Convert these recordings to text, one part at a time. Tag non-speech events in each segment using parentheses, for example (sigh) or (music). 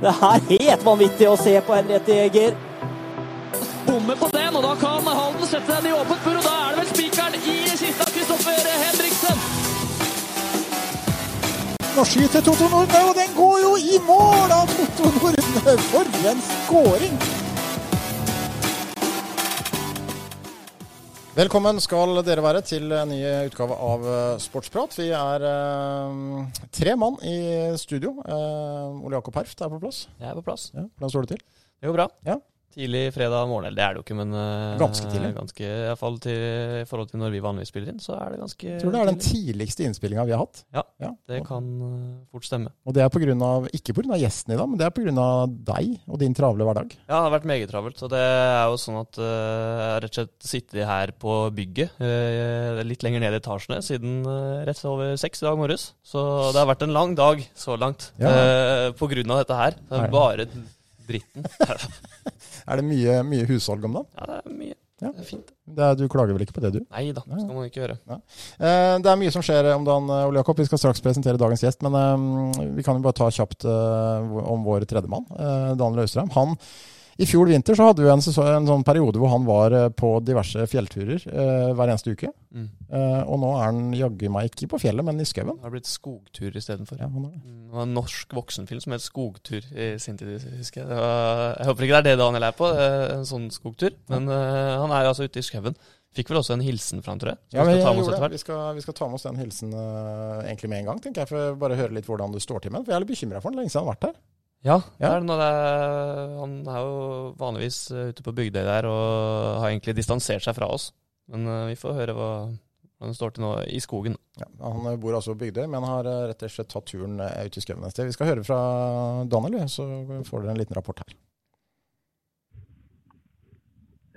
Det er helt vanvittig å se på Henriette Jæger. Bommer på den, og da kan Halden sette den i åpent bur, og da er det vel spikeren i kista, Kristoffer Henriksen. Nå skyter Totto Nordne, og den går jo i mål av Totto Nordne! For en skåring! Velkommen skal dere være til en ny utgave av eh, Sportsprat. Vi er eh, tre mann i studio. Eh, Ole Jakob Herft er på plass. Jeg er på plass. Ja, Hvordan står det til? Det går bra. Ja. Tidlig fredag morgen. Eller det er det jo ikke, men eh, Ganske tidlig. Ganske, i, hvert fall til, I forhold til når vi vanligvis spiller inn, så er det ganske Jeg tror det er den tidligste innspillinga vi har hatt. Ja, Ja, det kan eh, fort stemme. Og det er på grunn av, ikke pga. gjesten i dag, men det er pga. deg og din travle hverdag. Ja, det har vært meget travelt. Og det er jo sånn at eh, jeg har rett og slett sittet her på bygget, eh, litt lenger ned i etasjene, siden eh, rett over seks i dag morges. Så det har vært en lang dag så langt Ja. eh, på grunn av dette her. Er bare dritten. (laughs) (laughs) Er det mye, mye hussalg om dagen? ja, det er mye. Ja. Det er fint. Det er, du klager vel ikke på det, du? Nei da, det skal man ikke gjøre. Ja. Det er mye som skjer om dagen, eh, Ole Jakob. Vi skal straks presentere dagens gjest. Men eh, vi kan jo bare ta kjapt eh, om vår tredjemann, Daniel Austrheim. Han, I fjor vinter så hadde vi en, sesong, en sånn periode hvor han var eh, på diverse fjellturer eh, hver eneste uke. Mm. Eh, og nå er han jaggu meg ikke på fjellet, men i skauen. Det har blitt skogtur istedenfor. Ja, han det. Mm, Det var en norsk voksenfilm som het 'Skogtur' i sin tid, husker jeg. Var, jeg håper ikke det er det Daniel er på, eh, en sånn skogtur. Men eh, han er jo altså ute i skauen. Fikk vel også en hilsen fra han, tror jeg. Ja, vi skal hvert. vi, skal, vi skal ta med oss den hilsen uh, egentlig med en gang, tenker jeg. For bare høre litt hvordan det står til med den. For jeg er litt bekymra for den. Lenge siden han har vært her. Ja, det Ja. er noe det han er jo vanligvis eh, ute på Bygdøy der og har egentlig distansert seg fra oss. Men eh, vi får høre hva, hvordan det står til nå i skogen. Ja, han eh, bor altså på Bygdøy, men har rett og slett tatt turen ut i skauen et sted. Vi skal høre fra Daniel, så får dere en liten rapport her.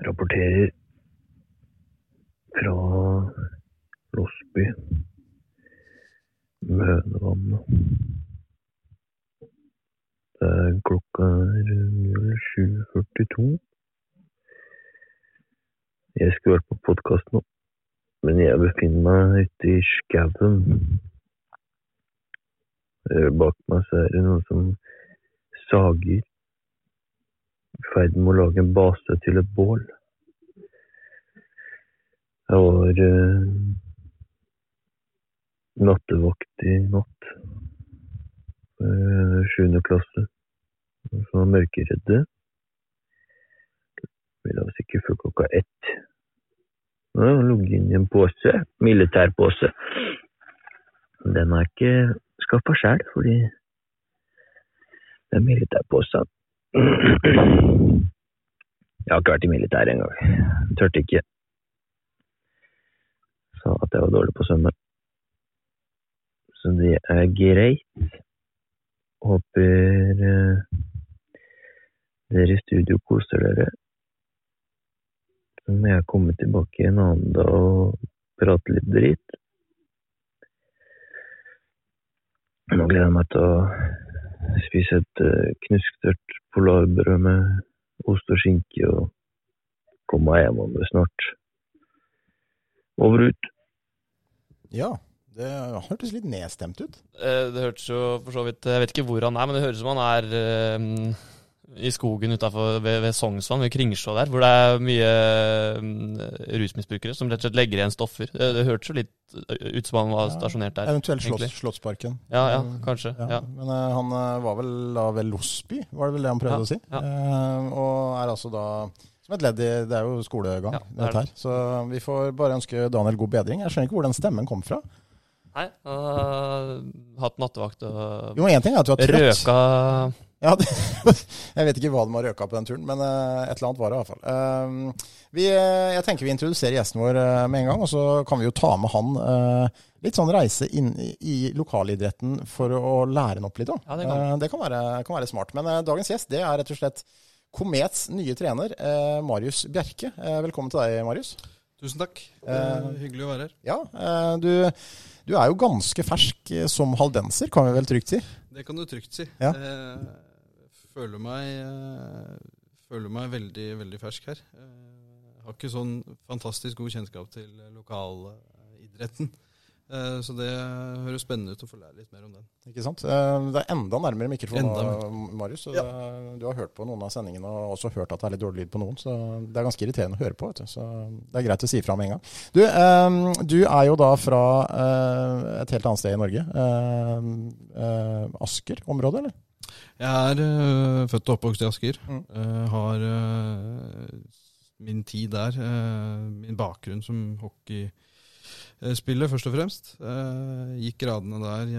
rapporterer fra Losby, Mønevannet. Er klokka er 07.42. Jeg skulle vært på podkast nå, men jeg befinner meg ute i skauen. Eh, Bak meg så er det noen som sager i ferd med å lage en base til et bål. Jeg var eh, nattevakt i natt. Eh, Sjuende klasse. Som var mørkeredde. Vi la oss ikke før klokka ett. Nå har inn i en pose. Militærpose. Den er ikke skaffa sjæl, fordi det er militærpose. Jeg har ikke vært i militæret engang. Tørte ikke. Sa at jeg var dårlig på svømme. Så det er greit. Håper eh, dere i studio koser dere. Så må jeg komme tilbake en annen dag og prate litt dritt. Nå gleder jeg meg til å spise et uh, knusktørt polarbrød med ost og skinke og komme meg hjem om det snart. Over ut. Ja, det hørtes litt nedstemt ut. Eh, Det hørtes jo for så vidt Jeg vet ikke hvor han er, men det høres ut som han er eh, i skogen utenfor, ved, ved Sognsvann, ved Kringsjå der, hvor det er mye eh, rusmisbrukere som rett og slett legger igjen stoffer. Det, det hørtes jo litt ut som han var Ja, stasjonert der. Eventuelt slott. Slottsparken. Ja, ja, kanskje. Ja. Men uh, han eh, var vel da ved Losby, var det vel det han prøvde å si? Eh, og er altså da som et ledd i Det er jo skolegang, det er her. Så vi får bare ønske Daniel god bedring. Jeg skjønner ikke hvor den stemmen kom fra. Nei, han har hatt nattevakt og Jo, én ting er at du er trøtt. røka Ja, det, (laughs) jeg vet ikke hva de har røka på den turen, men eh, et eller annet var det i hvert fall. Eh, vi, eh, jeg tenker vi introduserer gjesten vår eh, med en gang, og så kan vi jo ta med han litt sånn reise inn i, i lokalidretten for å lære han opp litt. Da. Ja, det kan. Det kan være, kan være smart. Men dagens gjest det er rett og slett Komets nye trener, Marius Bjerke. Velkommen til deg, Marius. Tusen takk. Hyggelig å være her. Ja, eh, du, du er jo ganske fersk som haldenser, kan vi vel trygt si. Det kan du trygt si. Ja. Eh, føler meg, eh, føler meg veldig, veldig fersk her. Jeg har ikke sånn fantastisk god kjennskap til lokalidretten. Eh, Så det høres spennende ut å få lære litt mer om den. Ikke sant? Eh, Det er enda nærmere mikrofonen, Enda Marius. Så det, du har hørt på noen av sendingene og også hørt at det er litt dårlig lyd på noen. Så det er ganske irriterende å høre på. Vet du. Så det er greit å si fra med en gang. Du, eh, du er jo da fra eh, et helt annet sted i Norge. Eh, eh, Asker-området, eller? Jeg er uh, født og oppvokst i Asker. Mm. Uh, har uh, min tid der, min bakgrunn som hockeyspiller, først og fremst. Gikk gradene der,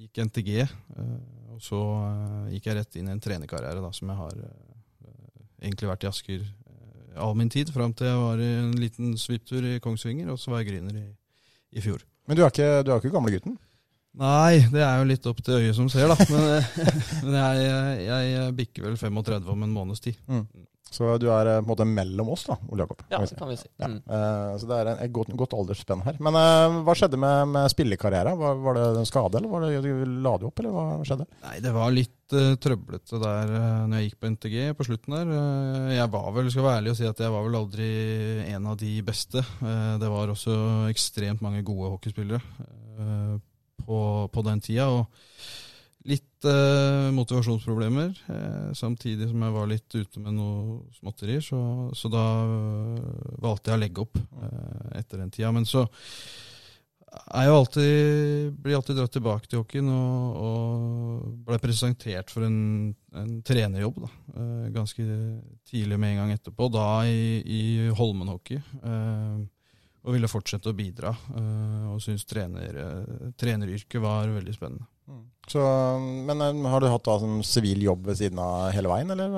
gikk NTG. og så gikk jeg rett inn i en trenerkarriere da, som jeg har egentlig vært i Asker all min tid, fram til jeg var i en liten svipptur i Kongsvinger, og så var jeg gryner i, i fjor. Men du er ikke, du er ikke gamlegutten? Nei, det er jo litt opp til øyet som ser, da. Men, (laughs) men jeg, jeg, bikker vel 35 om en måneds tid. Så du er eh, på en måte mellom oss, da, Ole Jakob. Ja, det kan vi si. Ja. Mm. Eh, så det er en, et godt, godt aldersspenn her. Men uh, hva skjedde med, med spillekarrieren? Var, var det en skade, eller var det, du la du opp, eller hva skjedde? Nei, det var litt uh, trøblete der uh, når jeg gikk på NTG på slutten der. Eh, jeg var vel, skal være ærlig og si at jeg var vel aldri en av de beste. Eh, det var også ekstremt mange gode hockeyspillere eh, på, på den tida. og Litt eh, motivasjonsproblemer, eh, samtidig som jeg var litt ute med noe småtterier. Så, så da eh, valgte jeg å legge opp eh, etter den tida. Men så jeg jo alltid, blir alltid dratt tilbake til hockeyen og, og ble presentert for en, en trenerjobb da, eh, ganske tidlig med en gang etterpå, da i, i Holmen hockey. Eh, og ville fortsette å bidra, eh, og syntes trener, eh, treneryrket var veldig spennende. Så, men eh, har du hatt da sånn sivil jobb ved siden av hele veien, eller?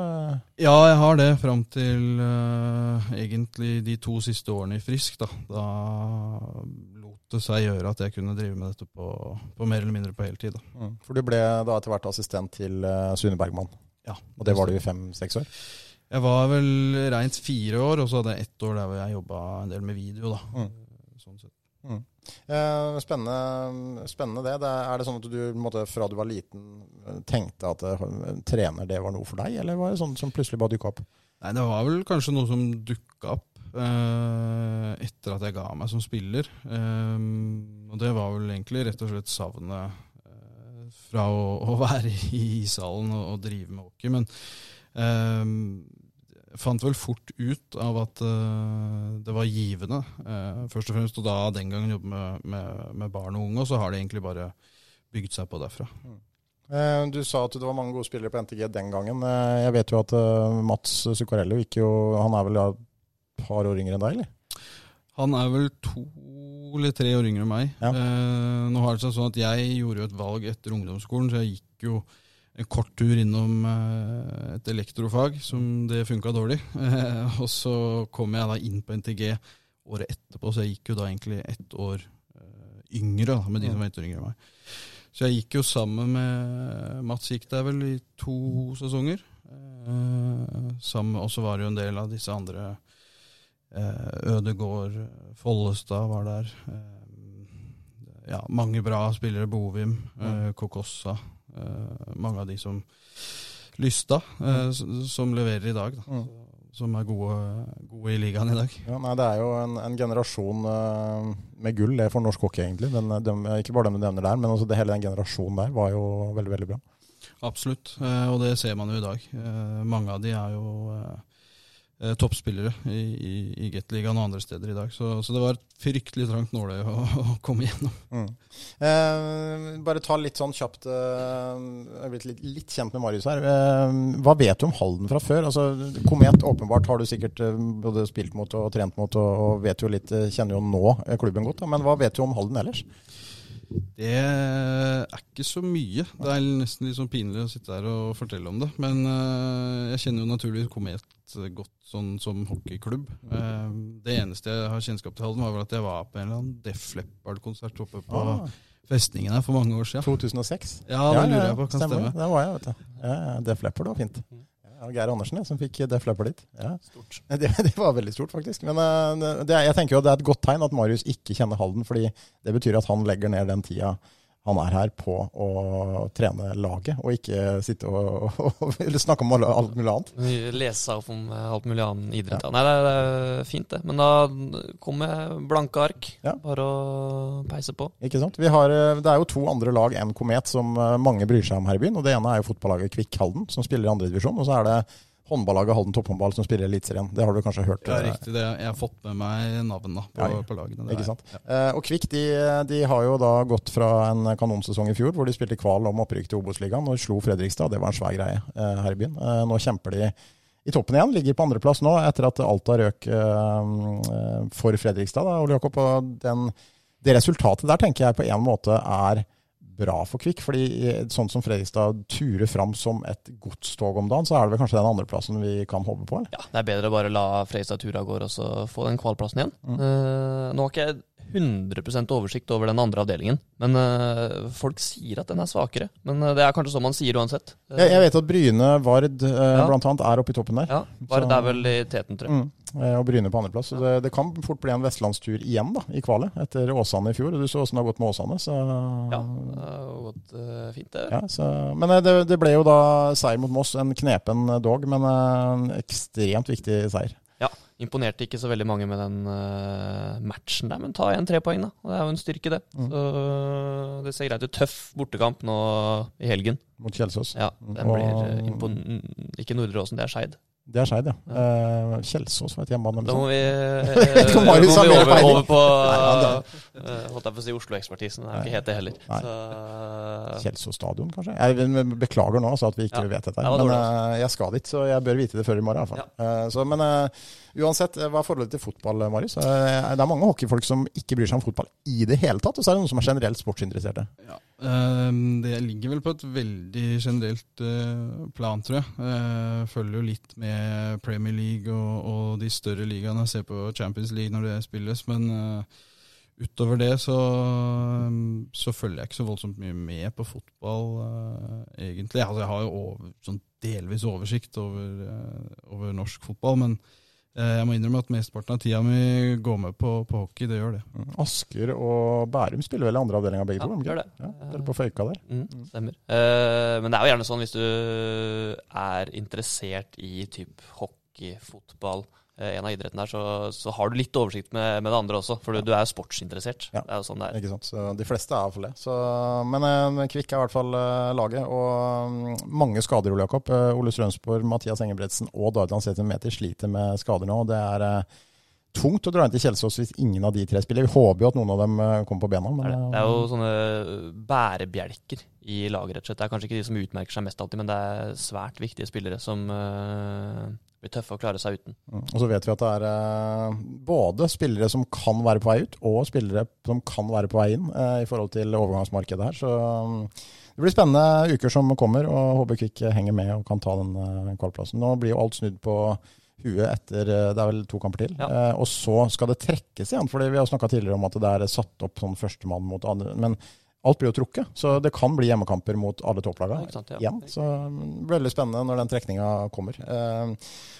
Ja, jeg har det fram til uh, egentlig de to siste årene i Frisk. Da, da lot det seg gjøre at jeg kunne drive med dette på, på mer eller mindre på heltid. Mm. For du ble da etter hvert assistent til uh, Sune Bergman, Ja, og det var du i fem-seks år? Jeg var vel reint fire år, og så hadde jeg ett år der hvor jeg jobba en del med video. da. Mm. Sånn sett. Eh, spennende, spennende det. det. Er det sånn at du måte, fra du var liten eh, tenkte at uh, trener det var noe for deg, eller var det sånn som plutselig bare dukka opp? Nei, det var vel kanskje noe som dukka opp eh, etter at jeg ga meg som spiller. Eh, og det var vel egentlig rett og slett savnet eh, fra å, å være i ishallen og, og drive med hockey. Men fant vel fort ut av at uh, det var givende, uh, først og fremst. Og da den gangen jobbe med, med, med barn og unge, og så har det egentlig bare bygd seg på derfra. Eh, du sa at det var mange gode spillere på NTG den gangen. Jeg vet jo at Mats Zuccarello gikk jo Han er vel et par år yngre enn deg, eller? Han er vel to eller tre år yngre enn meg. Ja. Nå har det seg sånn at Jeg gjorde jo et valg etter ungdomsskolen, så jeg gikk jo en kort tur innom eh, et elektrofag som det funka dårlig. Eh, og så kom jeg da inn på NTG året etterpå, så jeg gikk jo da egentlig ett år eh, yngre da, med de som var ett år yngre enn meg. Så jeg gikk jo sammen med Mats gikk der vel i to sesonger. Og så var det jo en del av disse andre Ødegård, Follestad var der. Ja, mange bra spillere. Bovim, Kokossa. Eh, mange av de som lysta, eh, som leverer i dag. Da. Mm. Som er gode, gode i ligaen i dag. Ja, nei, Det er jo en, en generasjon eh, med gull det for norsk hockey, egentlig. Den, dem- ikke bare dem du nevner der, men også det, hele den generasjonen der var jo veldig veldig bra. Absolutt, og det ser man jo i dag. Mange av de er jo eh, toppspillere i, i, i Gateligaen og andre steder i dag. Så, så det var et fryktelig trangt nåløye å, å komme gjennom. Mm. Eh, bare ta litt sånn kjapt eh, Jeg er blitt litt, litt kjent med Marius her. Eh, hva vet du om Halden fra før? Altså, Komet åpenbart har du sikkert eh, både spilt mot og trent mot, og, og vet jo litt, eh, kjenner jo nå klubben godt. Da. Men hva vet du om Halden ellers? Det er ikke så mye. Det er nesten litt sånn pinlig å sitte her og fortelle om det. Men eh, jeg kjenner jo naturligvis Komet godt sånn som hockeyklubb. Eh, det eneste jeg har kjennskap til Halden, var vel at jeg var på en eller annen Def Leppard-konsert oppe på Ah, festningen her for mange år siden. 2006? Ja, det lurer jeg på. Kan stemmer. stemme. Der var jeg, vet du. Ja, Def Leppard, det var fint. Ja, Geir Andersen ja, som fikk Def Leppard dit. Ja. Det, det var veldig stort, faktisk. Men eh, det, jeg tenker jo det er et godt tegn at Marius ikke kjenner Halden, fordi det betyr at han legger ned den tida han er her på å trene laget, og ikke sitte og, og, og snakke om alt mulig annet. Lese opp om eh, alt mulig annen idrett. Ja. Nei, det er, fint, det. Men da kommer blanke ark. Ja. Bare å peise på. Ikke sant. Har, eh, det er jo to andre lag enn Komet som eh, mange bryr seg om her i byen. og Det ene er jo fotballaget Kvikk Halden, som spiller i andredivisjon. Og så er det håndballaget Halden Topphåndball som spiller Eliteserien. Det har du kanskje hørt? Ja, riktig. Det. Jeg har fått med meg navnene på, ja, på lagene. Ikke sant? Ja. Eh, og Kvikk de, de, har jo da gått fra en kanonsesong i fjor hvor de spilte kval om opprykk til Obos-ligaen og slo Fredrikstad. Det var en svær greie eh, her i byen. Eh, nå kjemper de i toppen igjen. Ligger på andreplass nå etter at Alta røk eh, eh, for Fredrikstad. Da, Ole Jakob, og den, det resultatet der tenker jeg på en måte er bra for Kvikk. fordi sånn som Fredrikstad turer fram som et godstog om dagen, så er det vel kanskje den andreplassen vi kan håpe på? Eller? Ja, det er bedre å bare la Fredrikstad ture av gårde og så få den kvalplassen igjen. Mm. Uh, nå har ikke jeg 100% oversikt over den andre avdelingen. Men øh, folk sier at den er svakere. Men øh, det er kanskje sånn man sier uansett. Uh, jeg, jeg, vet at Bryne, Vard ja. blant annet, er oppe i toppen der. Ja, Vard så, er vel i teten, tror jeg. Mm. Og Bryne på andreplass. Ja. det, det, kan fort bli en vestlandstur igjen da, i kvalet, etter Åsane i fjor. Du så åssen det har gått med Åsane. Så, ja, det har gått fint, det. Ja, så, men det, det, ble jo da seier mot Moss. En knepen dog, men en ekstremt viktig seier. Imponerte ikke så veldig mange med den uh, matchen der, men ta igjen tre poeng, da. Og Det er jo en styrke, det. Mm. Så det ser greit ut. Tøff bortekamp nå i helgen. Mot Kjelsås. Ja, den blir uh. Ikke Nordre Åsen, det er Skeid. Det er Skeid, ja. Uh, Kjelsås var et hjemmebane. (laughs) Da må vi, uh, må vi over, over, på uh, Holdt jeg på å si Oslo-ekspertisen. Det er ikke helt det heller. Så, Kjelsås stadion, kanskje? Jeg beklager nå altså, at vi ikke ja. vet dette. Men uh, jeg skal dit, så jeg bør vite det før i morgen. I hvert fall. Ja. så, men uansett, hva er forholdet til fotball, Marius? det er mange hockeyfolk som ikke bryr seg om fotball i det hele tatt, og så er det noen som er generelt sportsinteresserte. Ja. Ehm, det ligger vel på et veldig generelt eh, plan, tror jeg. jeg. Følger jo litt med Premier League og, og de større ligaene. Ser på Champions League når det spilles. Men uh, utover det så, um, så, følger jeg ikke så voldsomt mye med på fotball, uh, egentlig. Altså, jeg har jo over, sånn delvis oversikt over, uh, over norsk fotball, men jeg må innrømme at mesteparten av tida mi går med på, på, hockey. Det gjør det. Mm. Asker og Bærum spiller vel i andre avdeling av begge ja, to? Gjør det. Ja, Dere på Føyka der. Mm, mm. stemmer. Uh, men det er jo gjerne sånn hvis du er interessert i type hockey, fotball, Eh, en av idrettene der, så, så, har du litt oversikt med, med det andre også. For du, du er sportsinteressert. Ja, det er jo sånn det er. Ikke sant. Så de fleste er iallfall det. Så, men eh, Kvikk er i hvert fall eh, laget. Og um, mange skader, Ole Jakob. Ole Strømsborg, Mathias Engebretsen og Dardan Meter sliter med skader nå. Det er tungt å dra inn til Kjelsås hvis ingen av de tre spiller. Vi håper jo at noen av dem kommer på bena. Men, det, er jo sånne bærebjelker i laget, rett og slett. Det er kanskje ikke de som utmerker seg mest alltid, men det er svært viktige spillere som blir tøffe å klare seg uten. Mm. Og så vet vi at det er eh, både spillere som kan være på vei ut, og spillere som kan være på vei inn eh, i forhold til overgangsmarkedet her. Så um, det blir spennende uker som kommer, og HB Kvikk henger med og kan ta den eh, kvalplassen. Nå blir jo alt snudd på huet etter Det er vel to kamper til. Ja. Eh, og så skal det trekkes igjen, fordi vi har snakka tidligere om at det er satt opp sånn førstemann mot andre. men alt blir jo trukket. Så det kan bli hjemmekamper mot alle topplagene ja, igjen. Så det blir veldig spennende når den trekninga kommer. Eh,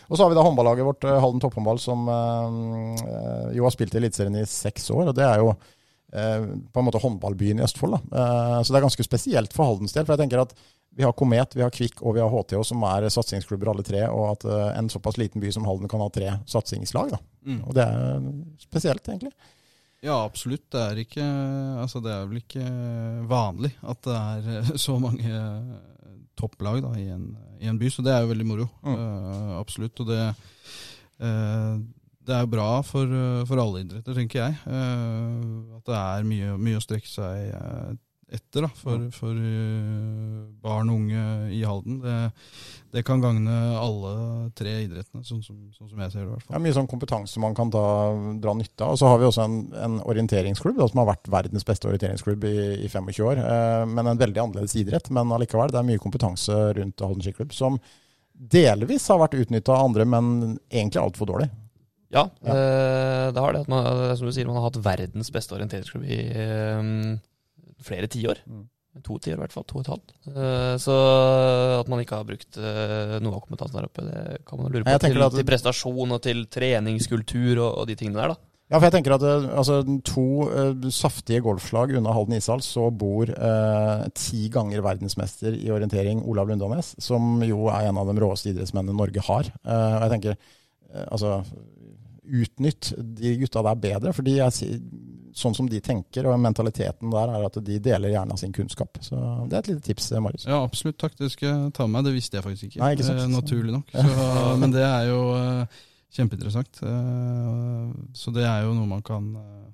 og så har vi da håndballaget vårt, eh, Halden topphåndball, som eh, jo har spilt i Eliteserien i seks år. Og det er jo eh, på en måte håndballbyen i Østfold. Eh, så det er ganske spesielt for Haldens del. For jeg tenker at vi har Komet, vi har Kvikk og vi har HTH, som er satsingsklubber alle tre. Og at eh, en såpass liten by som Halden kan ha tre satsingslag. Mm. Og det er spesielt, egentlig. Ja, absolutt. Det er, ikke, altså det er vel ikke vanlig at det er eh, så mange eh, topplag da, i, en, i, en, by, så det er jo veldig moro. Mm. Uh, absolutt. Og det, uh, det er bra for, for, alle idretter, tenker jeg. Uh, at det er mye, mye å strekke seg etter da, for, for uh, barn og unge i Halden. Det, det, kan gagne alle tre idrettene, sånn som, sånn som jeg ser det. i hvert fall. Det er mye sånn kompetanse man kan ta, dra nytte av. Og så har vi også en, en orienteringsklubb da, som har vært verdens beste orienteringsklubb i, i 25 år. Eh, men en veldig annerledes idrett. Men allikevel, det er mye kompetanse rundt Halden skiklubb som delvis har vært utnytta av andre, men egentlig altfor dårlig. Ja, ja. Uh, det har det. Man, som du sier, man har hatt verdens beste orienteringsklubb i flere tiår. Mm. To tiår, i hvert fall. To og et halvt. Uh, så at man ikke har brukt uh, noe av kompetansen der oppe, det kan man lure på. Til, at... til, prestasjon og til treningskultur og, og, de tingene der, da. Ja, for jeg tenker at eh, altså, to uh, saftige golfslag unna Halden ishall, så bor uh, ti ganger verdensmester i orientering Olav Lundånes, som jo er en av de råeste idrettsmennene Norge har. Uh, og jeg tenker, eh, altså Utnytt de gutta der bedre, for er, sånn som de tenker, og mentaliteten der er at de deler gjerne sin kunnskap. Så det er et lite tips, Marius. Ja, absolutt. Takk, det skal jeg ta med meg. Det visste jeg faktisk ikke. Nei, ikke sant. Eh, naturlig nok. (laughs) Så, men det er jo eh, kjempeinteressant. Eh, så det er jo noe man kan eh,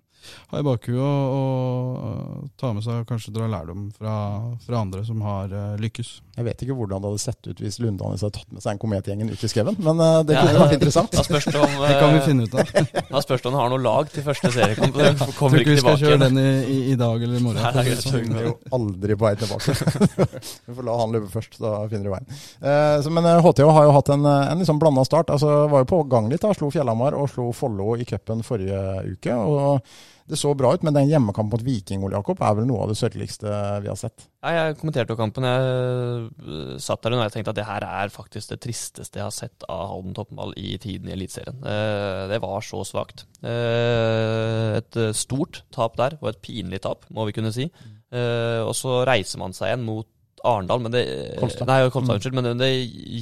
ha i bakhuet og, og eh, ta med seg og kanskje dra lærdom fra, fra andre som har uh, lykkes. Jeg vet ikke hvordan det hadde sett ut hvis Lundanes hadde tatt med seg en kometgjengen ut i skauen, men uh, det Ja, kunne vært interessant. Da spørs det om Det kan vi eh, finne ut av. (laughs) Da spørs det om han har noe lag til første seriekamp. ja, Kommer tror ikke vi skal tilbake kjøre den i, i, i dag eller i morgen. Nei, det er greit. Sånn, Han er jo aldri på vei tilbake. (laughs) Vi får la han løpe først, da finner du veien. Eh, så, men eh, HTH har jo hatt en, eh, en liksom blanda start. Altså, var jo på gang litt. da, Slo Fjellhamar og slo Follo i cupen forrige uke. og Det så bra ut, men den hjemmekampen mot Viking Ole Jakob, er vel noe av det sørgeligste vi har sett. Ja, jeg kommenterte jo kampen. Jeg øh, satt der og jeg tenkte at det her er faktisk det tristeste jeg har sett av Halden toppball i tiden i Eliteserien. Eh, Det var så svakt. Eh, Et eh, stort tap der, og et pinlig tap, må vi kunne si. Eh, Og så reiser man seg igjen mot Arendal, men det Kolstad. Nei, Kolstad, unnskyld. Men det,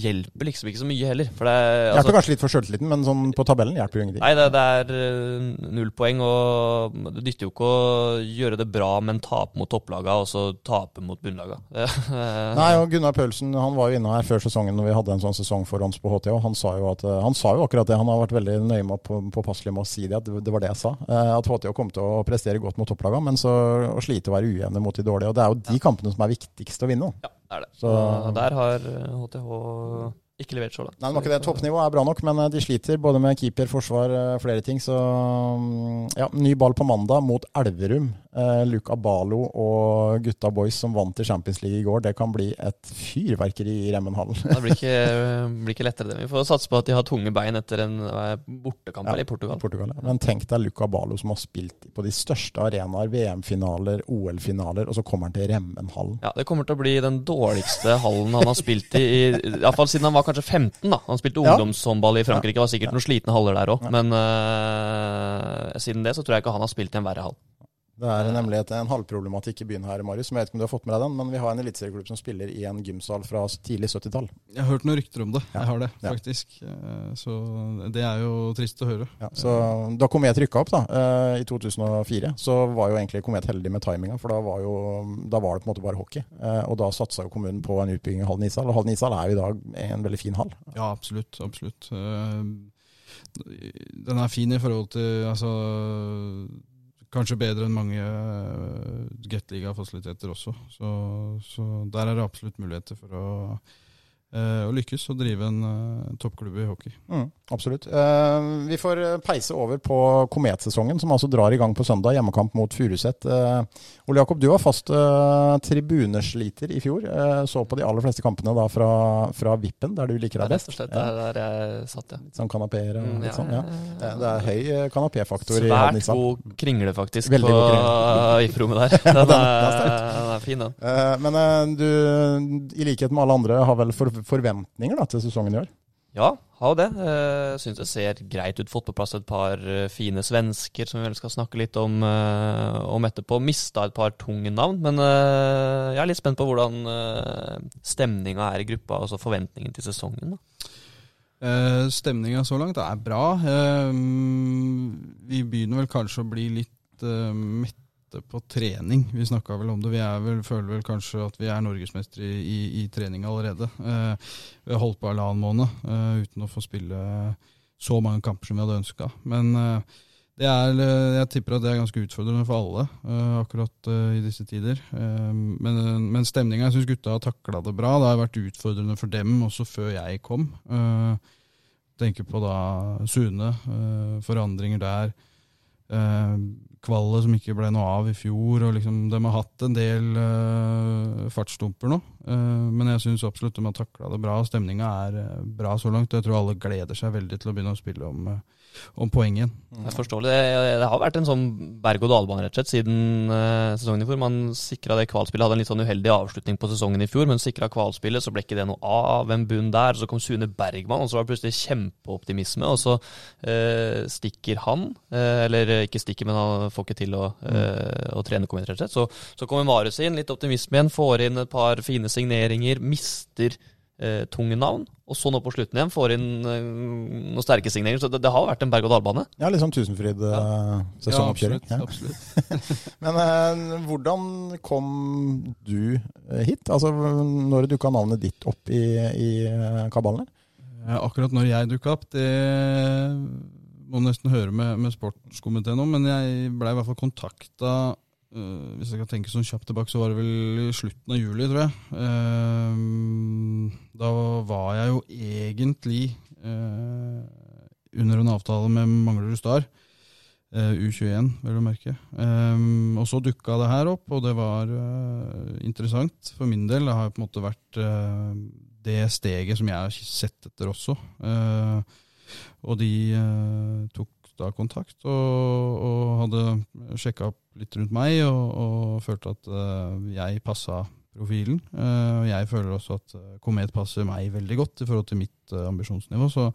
hjelper liksom ikke så mye heller. For det, Hjelper altså, kanskje litt for sjøltilliten, men sånn på tabellen hjelper jo ingenting. Nei, det, det er eh, null poeng, og det nytter jo ikke å gjøre det bra, men tape mot topplaga, og så tape mot bunnlaga. (laughs) Nei, og Gunnar Pølsen han var jo inne her før sesongen når vi hadde en sånn sesong for oss på HTH. Han sa jo, at, eh, han sa jo akkurat det. Han har vært veldig nøye med på, påpasselig med å si det. at Det var det jeg sa. Eh, At HTH kom til å prestere godt mot topplaga, men så å slite å være ujevne mot de dårlige. Og det er jo de kampene som er viktigst å vinne. Ja, det er det. Så- der har eh, HTH ikke levert så langt. Nei, det var ikke det. Toppnivået er bra nok, men eh, de sliter både med keeper, forsvar, eh, flere ting. Så mm, ja, ny ball på mandag mot Elverum. Eh, Luca Balo og gutta boys som vant i Champions League i går. Det kan bli et fyrverkeri i Remmenhallen. Det blir ikke, blir ikke lettere, det. Vi får satse på at de har tunge bein etter en eh, bortekamp Ja, i Portugal. Portugal, ja. Men tenk deg Luca Balo som har spilt på de største arenaer, VM-finaler, OL-finaler, og så kommer han til Remmenhallen. Ja, Det kommer til å bli den dårligste hallen han har spilt i, i, i hvert fall siden han var kanskje 15. da. Han spilte ungdomshåndball i Frankrike, var sikkert noen slitne haller der òg. Men eh, siden det så tror jeg ikke han har spilt i en verre hall. Det er nemlig et, en halvproblematikk i byen her, Marius. som Jeg vet ikke om du har fått med deg den, men vi har en eliteserieklubb som spiller i en gymsal fra tidlig 70-tall. Jeg har hørt noen rykter om det. Ja. Jeg har det, faktisk. Ja. Så det er jo trist å høre. Ja, så Da Komet rykka opp da, eh, i 2004, så var jo egentlig Komet heldig med timinga. For da var, jo, da var det på en måte bare hockey. Eh, og da satsa jo kommunen på en utbygging av Halden ishall. Og Halden ishall er jo i dag en veldig fin hall. Ja, absolutt. absolutt. Eh, Den er fin i forhold til altså, Kanskje bedre enn mange uh, Gateliga-fasiliteter også. Så, så der er det absolutt muligheter for å, eh, å lykkes og drive en eh, toppklubb i hockey. Mm, absolutt. Eh, vi får eh, peise over på kometsesongen, som altså drar i gang på søndag. Hjemmekamp mot Furuset. Eh, Ole Jakob, du var fast tribunesliter i fjor. Så på de aller fleste kampene da fra, fra Vippen, der du liker deg best. rett og slett der, der jeg satt, ja. Litt sånn kanapeer og Mm, litt ja, sånn. Ja. Det er høy kanapéfaktor i Halden Svært god kringle, faktisk, Veldig på (laughs) VIP-rommet der. (laughs) Den den er, den er fin, den. Men du, i likhet med alle andre, har vel for forventninger da, til sesongen i år? Ja, har jo det. Jeg syns det ser greit ut. Fått på plass et par eh, fine svensker som vi vel skal snakke litt om, eh, om etterpå. Mista et par tunge navn, men eh, jeg er litt spent på hvordan uh, stemninga er i gruppa, altså forventningen til sesongen. da. Eh, Stemninga så langt er bra. Eh, vi begynner vel kanskje å bli litt eh, mette på trening. Vi snakka vel om det. Vi vel, føler vel kanskje at vi er norgesmestere i, i, i trening allerede. Eh, vi har holdt på halvannen måned eh, uten å få spille så mange kamper som vi hadde ønska. Men eh, er, eh, jeg tipper at det er ganske utfordrende for alle eh, akkurat eh, i disse tider. Men, men stemninga, jeg syns gutta har takla det bra. Det har vært utfordrende for dem også før jeg kom. Tenker på da Sune, forandringer der. Kvalet som ikke ble noe av i fjor. og liksom, De har hatt en del uh, fartsdumper nå, uh, men jeg syns absolutt de har takla det bra. Stemninga er eh, bra så langt. og Jeg tror alle gleder seg veldig til å begynne å spille om, eh, om poeng igjen. Det er forståelig. Det, det har vært en sånn berg-og-dal-bane rett og slett siden uh, sesongen i fjor. Man sikra det kvalspillet. Hadde en litt sånn uheldig avslutning på sesongen i fjor, men sikra kvalspillet, så ble ikke det noe av. En bunn der. Så kom Sune Bergman, og så var det plutselig kjempeoptimisme. Og så uh, stikker han, uh, eller ikke stikker, men han får ikke til å, å trene kommet, rett og slett. Så, så kommer Marius inn, litt optimisme igjen, får inn et par fine signeringer, mister eh, tunge navn. Og så nå på slutten igjen får inn eh, noen sterke signeringer. Så det, det har vært en berg-og-dal-bane. Ja, litt sånn Tusenfryd-sesongoppkjøring. Ja, absolutt. absolutt. (laughs) Men eh, hvordan kom du eh, hit? Altså, Når dukka navnet ditt opp i, i eh, kabalen? Eh, Akkurat når jeg dukka opp, det må nesten høre med, med sportskomiteen om, men jeg blei i hvert fall kontakta uh, Hvis jeg kan tenke sånn kjapt tilbake, så var det vel i slutten av juli, tror jeg. Uh, da var jeg jo egentlig uh, under en avtale med Manglerud Star. U21, vel å merke. Og så dukka det her opp, og det var interessant for min del. Det har på en måte vært det steget som jeg har sett etter også. Og de tok da kontakt og, og hadde sjekka opp litt rundt meg og, og følte at uh, jeg passa profilen. og jeg føler også at Komet passer meg veldig godt i forhold til mitt ambisjonsnivå. Så,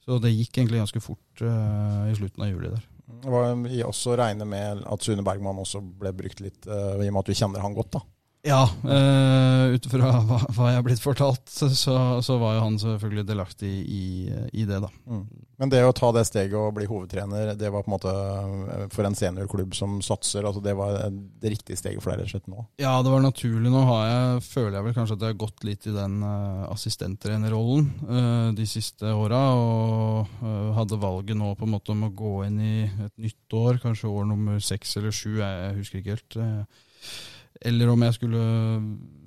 så, det gikk egentlig ganske fort i slutten av juli der. Var også regne med at Sune Bergman også ble brukt litt, i og med at du kjenner han godt. da. Ja, uh, ut ifra hva, hva, jeg har blitt fortalt, så, så, var jo han selvfølgelig delaktig i, i det, da. Mm. Men det å ta det steget og bli hovedtrener, det var på en måte eh, for en seniorklubb som satser, altså det var det riktige steget for deg rett og slett nå? Ja, det var naturlig. Nå har jeg, føler jeg vel kanskje at jeg har gått litt i den uh, assistenttrenerrollen uh, de siste åra, og uh, hadde valget nå på en måte om å gå inn i et nytt år, kanskje år nummer seks eller sju, jeg, jeg husker ikke helt. Uh, eller om jeg skulle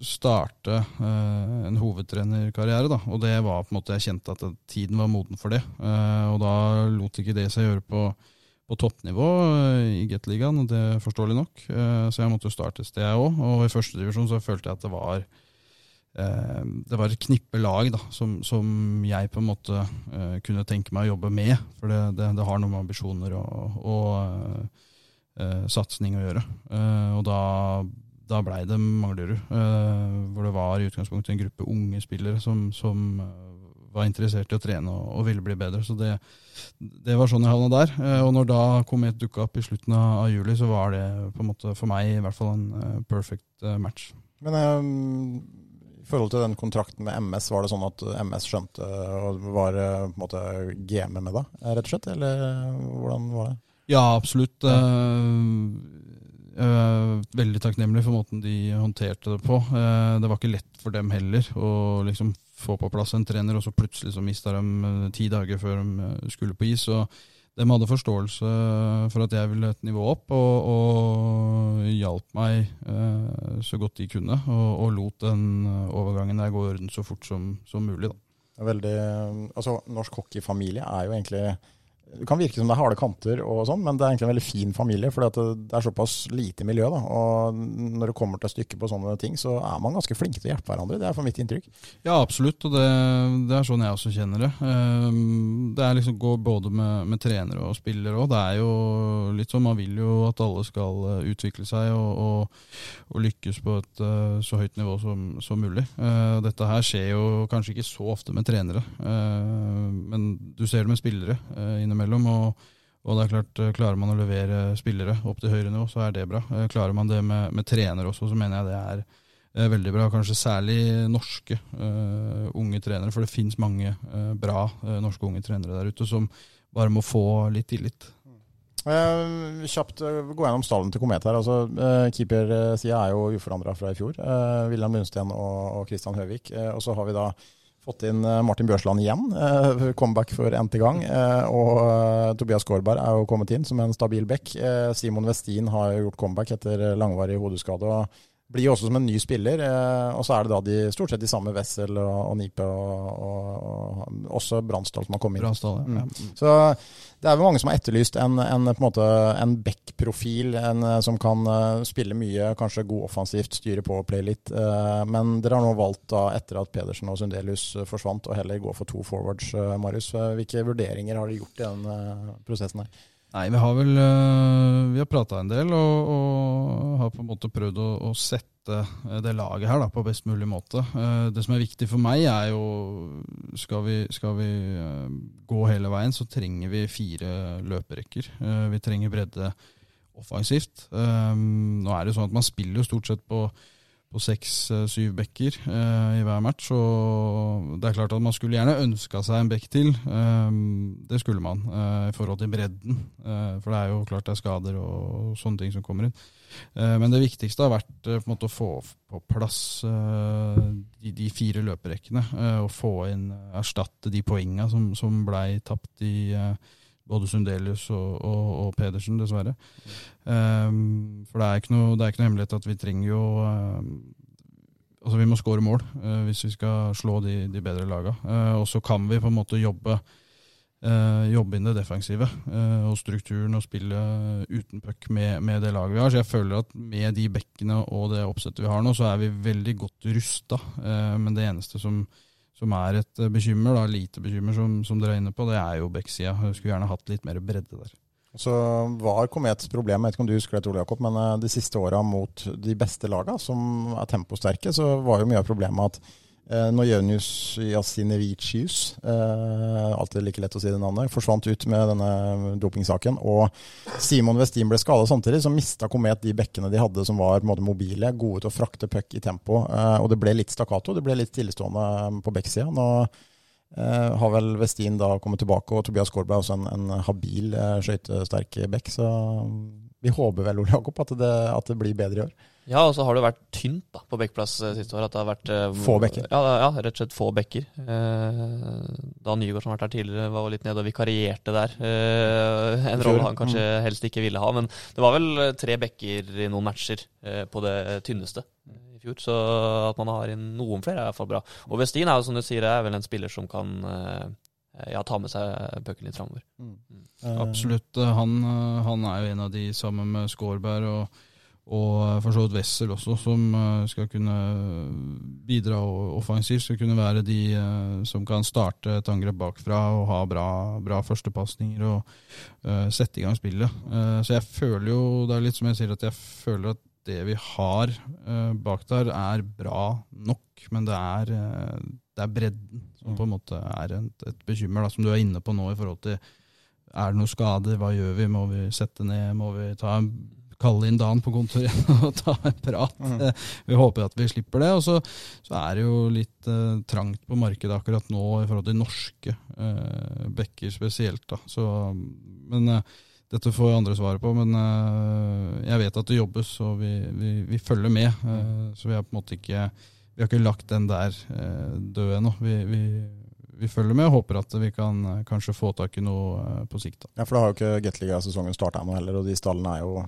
starte uh, en hovedtrenerkarriere. da, Og det var på en måte, jeg kjente at tiden var moden for det. Uh, og da lot ikke det seg gjøre på, på toppnivå uh, i Gateligaen, og det er forståelig nok. så jeg måtte starte et sted, jeg òg. Og i førstedivisjon så følte jeg at det var det var et knippe lag da, som, som jeg på en måte kunne tenke meg å jobbe med. For det, det, det har noe med ambisjoner og, og satsing å gjøre. og da da blei det Manglerud. Uh, hvor det var i utgangspunktet en gruppe unge spillere som, som uh, var interessert i å trene og, og, ville bli bedre. Så det, det var sånn jeg havna der. Uh, og når da Komet dukka opp i slutten av, av, juli, så var det på en måte for meg i hvert fall en perfect match. Men i forhold til den kontrakten med MS, var det sånn at MS skjønte og var på en måte gamet med deg, rett og slett? Eller hvordan var det? Ja, absolutt. Ja. Er veldig takknemlig for måten de håndterte det på. Uh, det var ikke lett for dem heller å liksom få på plass en trener, og så plutselig så mista de uh, ti dager før de skulle på is. og de hadde forståelse for at jeg ville et nivå opp, og, og hjalp meg så godt de kunne. Og, og lot den overgangen der gå i orden så fort som, som mulig. Da. Veldig, altså, norsk hockeyfamilie er jo egentlig det kan virke som det er harde kanter, og sånn, men det er egentlig en veldig fin familie. For det er såpass lite miljø. Da. Og når det kommer til stykket på sånne ting, så er man ganske flinke til å hjelpe hverandre. Det er for mitt inntrykk. Ja, absolutt. Og det, det er sånn jeg også kjenner det. Ehm, det er liksom går både med, med trenere og spillere òg. Det er jo litt sånn man vil jo at alle skal eh, utvikle seg og, og, og lykkes på et uh, så høyt nivå som, som mulig. Uh, dette her skjer jo kanskje ikke så ofte med trenere, men du ser det med spillere innimellom innimellom. Og, og, det er klart, eh, klarer man å levere spillere opp til høyere nivå, så er det bra. Eh, klarer man det med, med trener også, så mener jeg det er eh, veldig bra. Kanskje særlig norske uh, unge trenere, for det fins mange uh, bra uh, norske unge trenere der ute som bare må få litt tillit. Kjapt gå gjennom stallen til Komet her. altså Keepersida er jo uforandra fra i fjor. William Lundsten og, og Christian Høvik. og så har vi da Fått inn eh, Martin Bjørsland igjen. Eh, comeback for n-te gang. Eh, og Tobias Gårdberg er jo kommet inn som en stabil back. Simon Westin har gjort comeback etter langvarig hodeskade. og blir også som en ny spiller. Og så er det da de, stort sett de samme Wessel og, og Nipe og, og, og også Bransdal som har kommet inn. Ja. Mm. Så det er vel mange som har etterlyst en, en, en, en back-profil eh, som kan uh, spille mye, kanskje god offensivt, styre på og play litt. Uh, men dere har nå valgt, da, etter at Pedersen og Sundelius forsvant, å heller gå for to forwards. Marius, hvilke vurderinger har dere gjort i den prosessen her? Nei, vi har vel Vi har prata en del og, og, har på en måte prøvd å, å, sette det laget her da, på best mulig måte. Uh, det som er viktig for meg, er jo Skal vi, skal vi uh, gå hele veien, så trenger vi fire løperekker. vi trenger bredde offensivt. nå er det jo sånn at man spiller jo stort sett på på seks-syv bekker eh, i hver match. Og det er klart at man skulle gjerne ønska seg en bekk til. Eh, det skulle man, eh, i forhold til bredden. Eh, for det er jo klart det er skader og sånne ting som kommer inn. Eh, men det viktigste har vært eh, på en måte å få på plass de, de, fire løperekkene. og få inn, erstatte de poengene som, som blei tapt i både Sundelius og, og, og Pedersen, dessverre. Um, for det er, ikke noe, det er ikke noe hemmelighet at vi trenger jo um, Altså, vi må skåre mål uh, hvis vi skal slå de, de bedre laga. Uh, og så kan vi på en måte jobbe, uh, jobbe inn det defensive og strukturen og spille uten puck med, med, det laget vi har. Så jeg føler at med de bekkene og det oppsettet vi har nå, så er vi veldig godt rusta. men det eneste som som er et eh, bekymmer, da, lite bekymmer, som, som dere er inne på, det er jo backsida. Skulle gjerne hatt litt mer bredde der. Så var Komets problem, jeg vet ikke om du husker det, Ole Jakob, men eh, de siste åra mot de beste lagene, som er temposterke, så var jo mye av problemet at Eh, Nojenius Jasinevicius, eh, alltid like lett å si det navnet, forsvant ut med denne dopingsaken. Og Simon Westin ble skadet samtidig, så mista Komet de bekkene de hadde som var på en måte mobile, gode til å frakte puck i tempo. Eh, og det ble litt stakkato, det ble litt stillestående på bekksida. Nå eh, har vel Westin da kommet tilbake, og Tobias Skårberg er også en, en habil, eh, skøytesterk bekk. Så vi håper vel, Ole Jakob, at at det blir bedre i år. Ja, og så har det vært tynt da, på bekkplass eh, siste år. At det har vært eh, Få bekker? Ja, ja, rett og slett få bekker. Eh, da Nygaard, som har vært her tidligere, var litt nede og vikarierte der. Eh, en rolle han kanskje mm. helst ikke ville ha. Men det var vel tre bekker i noen matcher på det tynneste i fjor. Så at man har inn noen flere, er iallfall bra. Og Westin er jo, som du sier, er vel en spiller som kan ja, ta med seg pucken litt framover. Mm. Mm. Absolutt. Han, han, er jo en av de sammen med Skårberg. og og for så vidt Wessel også, som eh, skal kunne bidra offensivt. Skal kunne være de eh, som kan starte et angrep bakfra og ha bra, bra førstepasninger og uh, sette i gang spillet. Uh, så jeg føler jo, det er litt som jeg sier, at jeg føler at det vi har uh, bak der, er bra nok. Men det er, det er bredden som på en måte er et, et bekymmer, da, som du er inne på nå i forhold til er det noe skader, hva gjør vi? Må vi sette ned? Må vi ta en kalle inn Dan på kontoret (laughs) og ta en prat. Mm. Vi håper at vi slipper det. Og så, så er det jo litt uh, trangt på markedet akkurat nå i forhold til norske uh, bekker spesielt. Så, men uh, dette får andre svaret på. Men jeg vet at det jobbes, og vi, vi, vi følger med. så vi har på en måte ikke, vi har ikke lagt den der død ennå. Vi, vi vi følger med og håper at vi kan eh, kanskje få tak i noe eh, på sikt. Da. Ja, for da har jo ikke Gateliga-sesongen starta ennå heller, og de stallene er jo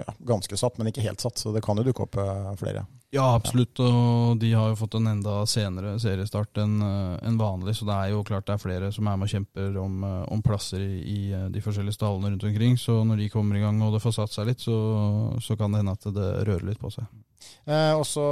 ja, ganske satt, men ikke helt satt. Så det kan jo dukke opp eh, flere. Ja, absolutt. Og de har jo fått en enda senere seriestart enn en vanlig, så det er jo klart det er flere som er med og kjemper om, om plasser i, i, de forskjellige stallene rundt omkring. Så når de kommer i gang og det får satt seg litt, så, så kan det hende at det rører litt på seg. Eh, også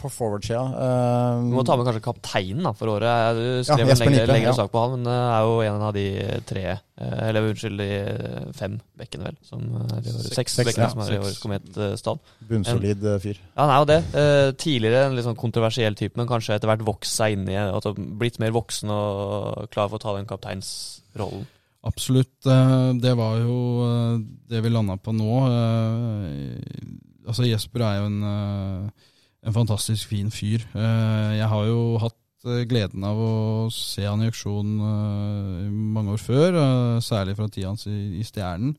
på forward-sida eh, Du må ta med kanskje kapteinen da, for året. Du skrev ja, en lengre, lengre ja. sak på han, men det er jo en av de tre eh, Eller unnskyld, de fem bekkene, vel. Som er i år, seks, seks bekkene ja, som er i årets kometstall. Bunnsolid eh, fyr. Ja, han er jo det. Eh, tidligere en litt sånn kontroversiell type, men kanskje etter hvert vokst seg inn i altså Blitt mer voksen og klar for å ta den kapteinsrollen. Absolutt. Eh, det var jo det vi landa på nå altså Jesper er jo en, eh, en, fantastisk fin fyr. Eh, jeg har jo hatt eh, gleden av å se han i auksjon mange år før, særlig fra tida hans i, Stjernen.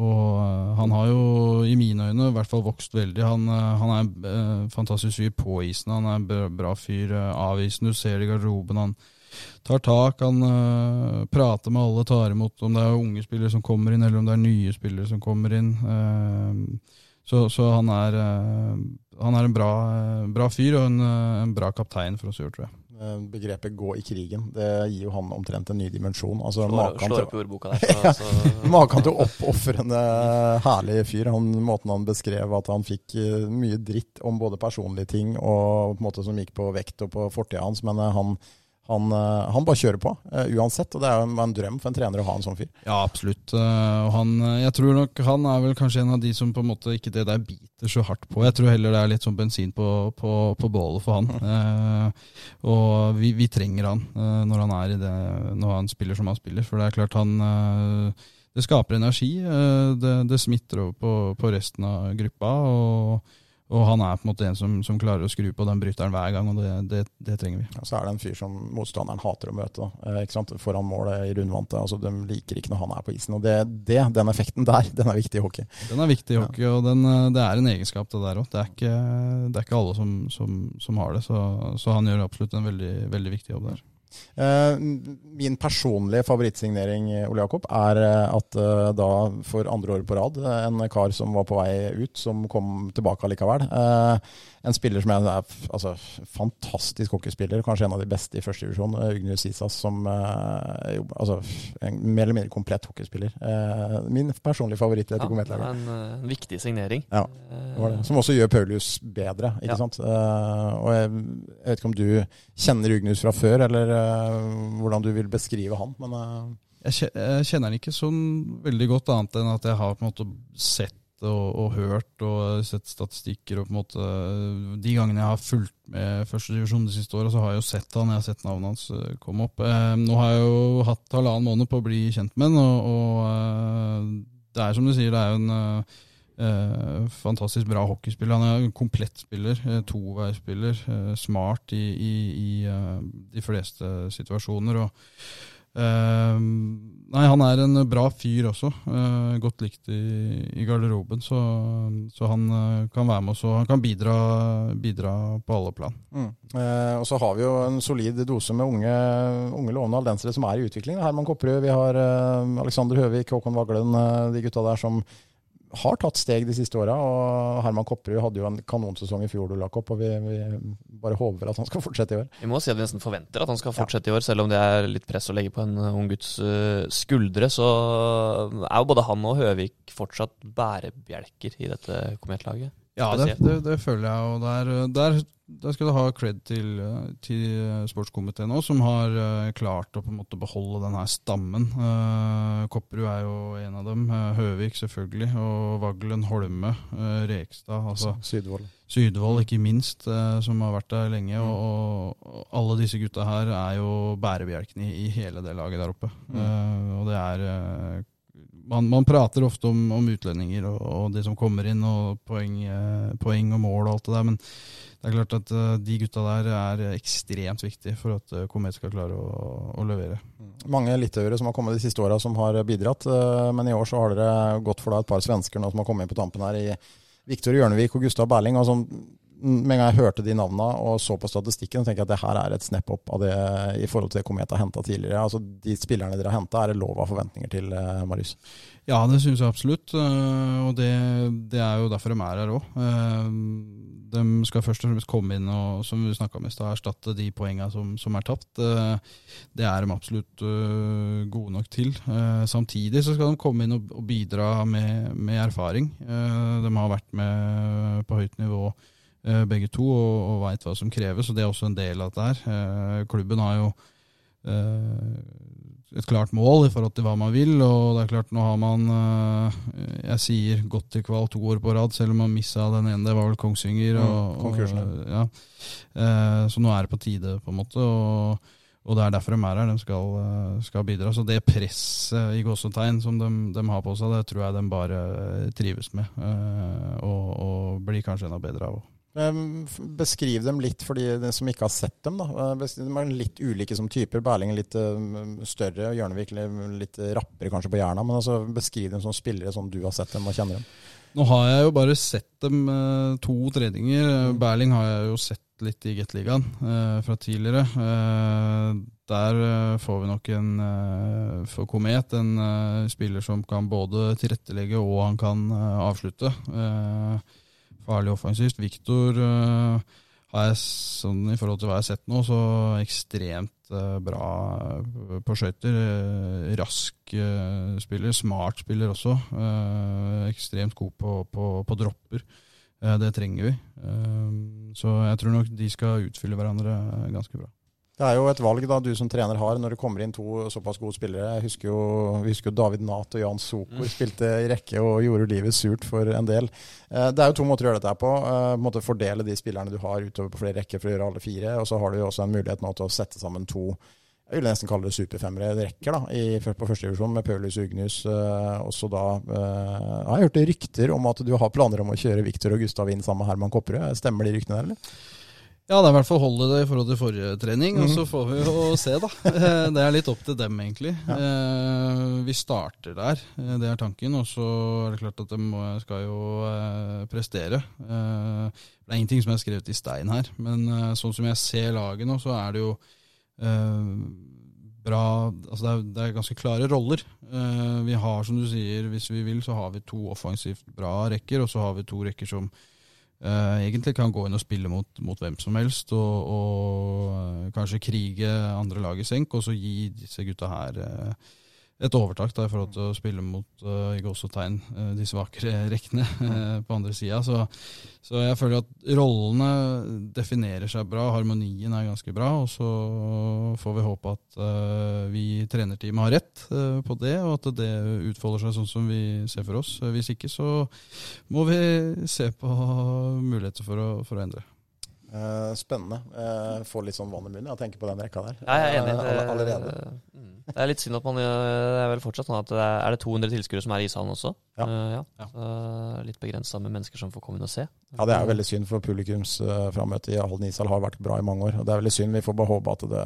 Og han har jo i mine øyne i hvert fall vokst veldig. Han, han er en fantastisk fyr på isen. Han er en bra, bra fyr isen, Du ser det i garderoben. Han tar tak, han uh, prater med alle, tar imot om det er unge spillere som kommer inn, eller om det er nye spillere som kommer inn. Uh, Så, så han, er, eh, han er en bra, bra fyr og en, en bra kaptein for oss i år, tror jeg. Begrepet 'gå i krigen' det gir jo han omtrent en ny dimensjon. Altså, Slår, maken slår opp i ordboka der. Så, (laughs) så, Maken til oppofrende, herlig fyr. Han, måten han beskrev at han fikk mye dritt om både personlige ting og på en måte som gikk på vekt og på fortida hans, men han, han, eh, han bare kjører på eh, uansett. Og det er jo en, en drøm for en trener å ha en sånn fyr. Ja, absolutt. Eh, han, jeg tror nok han er vel kanskje en av de som på en måte ikke det der biter så hardt på. Jeg tror heller det er litt sånn bensin på, på, på bålet for han. Eh, og vi, vi trenger han når han er i det, når han spiller som han spiller. For det er klart han Det skaper energi. det, det smitter over på, på resten av gruppa. og og han er på en måte en som, som klarer å skru på den bryteren hver gang, og det, det, det trenger vi. Ja, så er det en fyr som motstanderen hater å møte. Eh? Foran målet i rundvante. Altså, de liker ikke når han er på isen. Og det, det, den effekten der, den er viktig i hockey. Den er viktig i hockey, og den, eh, det er en egenskap det der òg. Det er ikke alle som, som, som har det, så, så han gjør absolutt en veldig, veldig viktig jobb der. Eh, min personlige favorittsignering, Ole Jakob, er eh, at eh, da for andre år på rad, eh, en kar som var på vei ut, som kom tilbake allikevel. Eh, en spiller som er altså, fantastisk hockeyspiller, kanskje en av de beste i første divisjon, eh, Isas, som eh, jo, altså, en mer eller mindre komplett hockeyspiller. Eh, min personlige favoritt ja, det er en, eh, en viktig signering. Ja, Eh, Det var det. Som også gjør Paulius bedre, ikke Ja. sant. Eh, og jeg, jeg vet ikke om du kjenner Ugnus fra før, eller eh, hvordan du vil beskrive han, men eh, Jeg kjenner han ikke sånn veldig godt, annet enn at jeg har på en måte sett og, og hørt og sett statistikker. og på en måte De gangene jeg har fulgt med første divisjon de siste åra, så har jeg jo sett han, jeg har sett navnet hans eh, komme opp. Eh, nå har jeg jo hatt halvannen måned på å bli kjent med han, og, og eh, det er som du sier, det er jo en eh, eh, fantastisk bra hockeyspiller. Han er en komplett spiller toveisspiller, eh, smart i, i, i uh, de fleste situasjoner. og Eh, nei, han er en bra fyr også. eh, godt likt i, i garderoben. Så, så han eh, kan være med oss og han kan bidra, bidra på alle plan. mm. eh, Og så har vi jo en solid dose med unge, unge lovende aldensere som er i utvikling. Herman Kopperud, vi har eh, Alexander Høvik, Håkon Vaglen, eh, de gutta der som har tatt steg de siste åra. Og Herman Kopperud hadde jo en kanonsesong i fjor, og vi, vi bare håper at han skal fortsette i år. Vi må si at vi nesten forventer at han skal fortsette i år, selv om det er litt press å legge på en ung gutts uh, skuldre. Så er jo både han og Høvik fortsatt bærebjelker i dette kometlaget. Ja, det, det, det føler jeg. Og der, der, der skal du ha cred til, eh, til sportskomiteen òg, som har eh, klart å på en måte beholde denne stammen. Eh, Kopperud er jo en av dem. eh, Høvik selvfølgelig. Og Vaglen, Holme, eh, Rekstad. altså Sydvold. Sydvold, ikke minst, eh, som har vært der lenge. Og, og, og alle disse gutta her er jo bærebjelkene i, i hele det laget der oppe. Eh, og det er eh, man, man prater ofte om, om utlendinger og, og det som kommer inn, og poeng, eh, poeng og mål og alt det der, men det er klart at eh, de gutta der er ekstremt viktige for at eh, Komet skal klare å, å levere. Mange litauere som har kommet de siste åra som har bidratt, men i år så har dere gått for da et par svensker nå som har kommet inn på tampen her, i Viktor Hjørnevik og Gustav Berling. sånn med en gang jeg hørte de navnene og så på statistikken, tenker jeg at det her er et snap opp av det i forhold til det Komet har henta tidligere. Altså De spillerne dere har henta, er det lov av forventninger til, eh, Marius? Ja, det syns jeg absolutt. eh, Og det, det er jo derfor de er her òg. De skal først og fremst komme inn og som vi om i sted, erstatte de poengene som, som er tapt. Eh, Det er de absolutt eh, gode nok til. Eh, Samtidig så skal de komme inn og, bidra med, med erfaring. Eh, De har vært med på høyt nivå eh, begge to og, og veit hva som kreves, og det er også en del av dette her. Eh, Klubben har jo eh, et klart mål i forhold til hva man vil. Og det er klart, nå har man, eh, jeg sier, gått til kval to år på rad, selv om man missa den ene. Det var vel Kongsvinger. Mm, Og, og, ja. Eh, Så nå er det på tide, på en måte. Og, og det er derfor de er her. De skal, eh, skal bidra. Så det presset i gåsetegn som de, de har på seg, det tror jeg de bare trives med. eh, Og, og blir kanskje enda bedre av. Eh, f- Beskriv dem litt for de som ikke har sett dem. da. Eh, De er litt ulike som typer. Berling er litt større, og Hjørnevik litt rappere kanskje på Jerna. Men altså, beskriv dem som spillere sånn du har sett dem og kjenner dem. Nå har jeg jo bare sett dem eh, to treninger. Berling har jeg jo sett litt i Gateligaen uh, fra tidligere. Uh, der får vi nok en for Komet en spiller som kan både tilrettelegge og han kan avslutte. Farlig offensivt. Viktor har jeg sånn i forhold til hva jeg har sett nå, så ekstremt bra på skøyter. rask spiller, smart spiller også. ekstremt god på, på, på dropper. Eh, det trenger vi. Eh, så jeg tror nok de skal utfylle hverandre ganske bra. Det er jo et valg da du som trener har når det kommer inn to såpass gode spillere. Jeg husker jo, vi husker jo David Nath og Jan Sokor mm. spilte i rekke og gjorde livet surt for en del. Eh, det er jo to måter å gjøre dette på. på måte Fordele de spillerne du har utover på flere rekker for å gjøre alle fire. Og så har du jo også en mulighet nå til å sette sammen to jeg vil nesten kalle det superfemmere rekker da, i, på førstedivisjon med Paulus Ugnius. Eh, også da Jeg har hørt rykter om at du har planer om å kjøre Viktor og Gustav inn sammen med Herman Kopperud. Stemmer de ryktene der, eller? Ja, det er i hvert fall holde det i forhold til forrige trening, og så mhm. får vi jo se, da. Eh, det er litt opp til dem, egentlig. Ja. Vi starter der, det er tanken. Og så er det klart at de skal jo prestere. Det er ingenting som er skrevet i stein her, men sånn som jeg ser laget nå, så er det jo Eh, bra Altså det er, det er, ganske klare roller. Vi har, som du sier, hvis vi vil, så har vi to offensivt bra rekker, og så har vi to rekker som uh, egentlig kan gå inn og spille mot, mot hvem som helst, og, og uh, kanskje krige andre lag i senk, og så gi disse gutta her et overtak da, i forhold til å spille mot uh, i gåsetegn uh, de svakere rekkene uh, (laughs) på andre sida. Så, så, jeg føler at rollene definerer seg bra, harmonien er ganske bra. Og så får vi håpe at uh, vi trenerteamet har rett på det, og at det utfolder seg sånn som vi ser for oss. Hvis ikke så må vi se på muligheter for å, for å endre. Uh, spennende. Uh, får litt sånn vann i munnen av å tenke på den rekka der. Ja, jeg er enig. Uh, allerede. Mm. Det er litt synd at man Det er vel fortsatt sånn at det er, er det 200 tilskuere som er i ishallen også? Ja. ja. ja. litt begrensa med mennesker som får komme inn og se. Ja, det er veldig synd, for publikumsframmøtet i Halden ishall har vært bra i mange år. Og det er veldig synd. Vi får bare håpe at det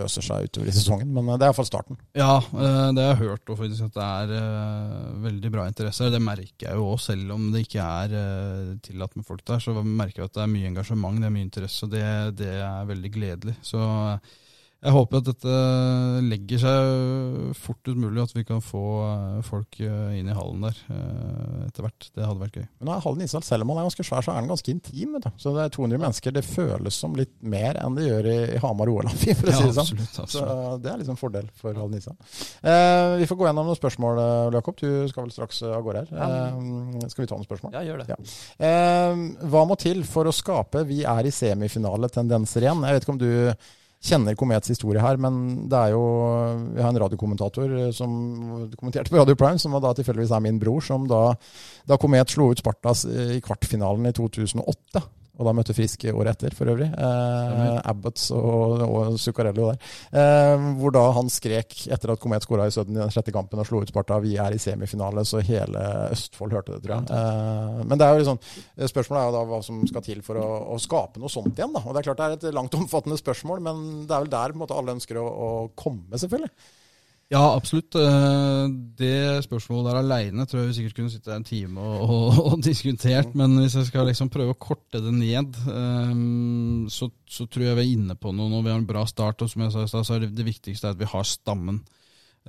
løser seg utover i sesongen. Men det er iallfall starten. Ja, det har jeg hørt og faktisk at det er veldig bra interesse. Det merker jeg jo òg, selv om det ikke er tillatt med folk der. Så merker jeg at det er mye engasjement, det er mye interesse, og det, det er veldig gledelig. Så jeg håper at dette legger seg fortest mulig, at vi kan få eh, folk eh, inn i hallen der eh, etter hvert. Det hadde vært gøy. Men nå er Hallen ishall, selv om den er ganske svær, så er den ganske intim. Vet du. Så det er 200 mennesker. Det føles som litt mer enn det gjør i, Hamar og OL, (laughs) for å si det sånn. Absolutt, absolutt. Så det er liksom en fordel for Hallen ishall. Eh, vi får gå gjennom noen spørsmål, Jakob. Du skal vel straks av gårde her. Eh, skal vi ta noen spørsmål? Ja, gjør det. Ja. Eh, hva må til for å skape 'vi er i semifinale'-tendenser igjen? Jeg vet ikke om du kjenner Komets historie her, men det er jo Vi har en radiokommentator eh, som kommenterte på Radio Prime, som da tilfeldigvis er min bror, som da, da Komet slo ut Spartas i kvartfinalen i 2008 og da møtte Frisk året etter, for øvrig. Eh, Abbots og, og Zuccarello der. Eh, hvor da han skrek etter at Komet skåra i Sudden i den sjette kampen og slo ut Sparta. Vi er i semifinale, så hele Østfold hørte det, tror jeg. Eh, men det er jo liksom, spørsmålet er jo da hva som skal til for å, å, skape noe sånt igjen. da. Og Det er klart det er et langt omfattende spørsmål, men det er vel der på en måte, alle ønsker å, å komme, selvfølgelig. Ja, absolutt. Eh, det spørsmålet der aleine tror jeg vi sikkert kunne sitte en time og, og, (laughs) og, diskutert. Men hvis jeg skal liksom prøve å korte det ned, um, så, så, tror jeg vi er inne på noe når vi har en bra start. Og som jeg sa i stad, så er det, det viktigste at vi har stammen.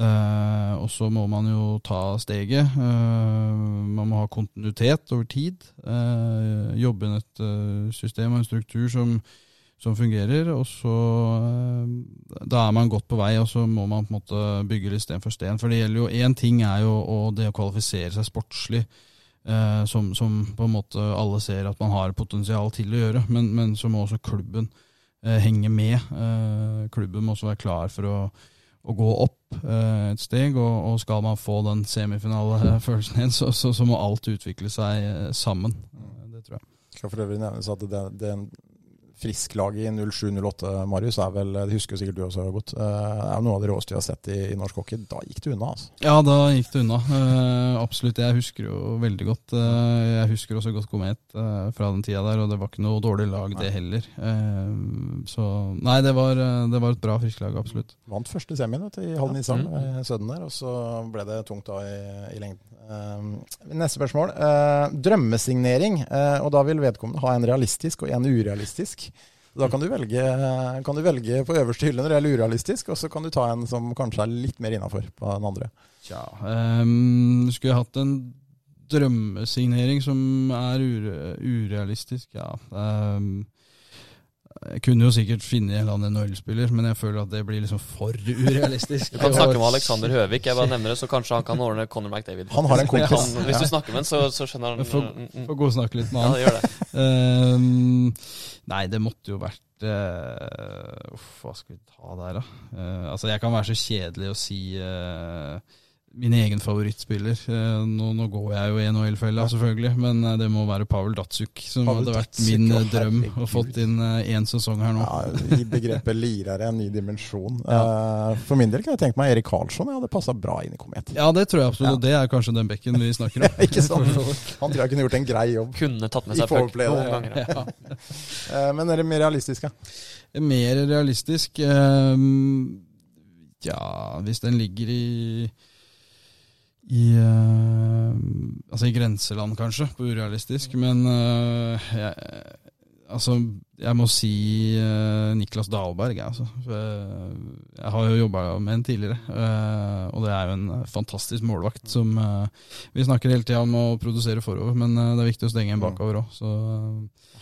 Uh, og så må man jo ta steget. Man må ha kontinuitet over tid. Jobbe inn et system og en struktur som som fungerer. Og så eh, Da er man godt på vei, og så må man på en måte bygge litt sten for sten. For det gjelder jo Én ting er jo og det å kvalifisere seg sportslig, eh, som, som, på en måte alle ser at man har potensial til å gjøre, men, men så må også klubben eh, henge med. Eh, klubben må også være klar for å, å gå opp eh, et steg, og, og, skal man få den semifinalefølelsen igjen, så, så, så, må alt utvikle seg eh, sammen. det tror jeg. Skal for øvrig nevnes at det, det, Frisk-laget i 07-08, Marius, er vel Det husker sikkert du også godt. eh, er jo noe av det råeste vi har sett i, i norsk hockey. Da gikk det unna, altså. Ja, da gikk det unna. Uh, absolutt. Jeg husker jo veldig godt. Uh, jeg husker også godt Komet uh, fra den tida der, og det var ikke noe dårlig lag, det heller. Så nei, det var, det var et bra frisklag, absolutt. Vant første semien vet du, i Halden Island, Mm. eh, Sødden der, og så ble det tungt da i, i lengden. Neste spørsmål. Drømmesignering, og da vil vedkommende ha en realistisk og en urealistisk. Da kan du velge, kan du velge på øverste hylle når det er urealistisk, og så kan du ta en som kanskje er litt mer innafor på den andre. Tja, um, skulle jeg hatt en drømmesignering som er ure, urealistisk, ja. ehm, jeg kunne jo sikkert finne en eller annen NHL-spiller, men jeg føler at det blir liksom for urealistisk. Du kan snakke med Alexander Høvik, jeg bare nevner det, så kanskje han kan ordne Conor McDavid. Han har en kompis. Han, hvis du snakker med han, så, så skjønner han Få, mm, mm. får gå og snakke litt med han. Ja, det gjør det. Um, nei, det måtte jo vært uh, Uff, hva skal vi ta der, da? Uh, altså, jeg kan være så kjedelig å si eh, min egen favorittspiller. Eh, nå, nå går jeg jo i NHL-fella, selvfølgelig, men eh, det må være Pavel Datsuk som Pavel hadde vært Datsuk, min eh, drøm å fått inn én sesong her nå. Ja, I begrepet lirere en ny dimensjon. (laughs) Ja. for min del kan jeg tenke meg Erik Karlsson. Jeg hadde passa bra inn i Komet. Ja, det tror jeg absolutt, Ja. det er kanskje den bekken vi snakker om. (laughs) Ikke sant? Han tror jeg kunne gjort en grei jobb. (laughs) Kunne tatt med seg puck noen ganger. Eh, men er det mer realistisk, da? Mer realistisk Ja, hvis den ligger i i, uh, altså i grenseland, kanskje, på urealistisk. Men uh, jeg, altså, jeg må si uh, Niklas Dahlberg. jeg, Altså. Jeg har jo jobba med en tidligere, og det er jo en fantastisk målvakt som Vi snakker hele tida om å produsere forover, men det er viktig å stenge en bakover òg.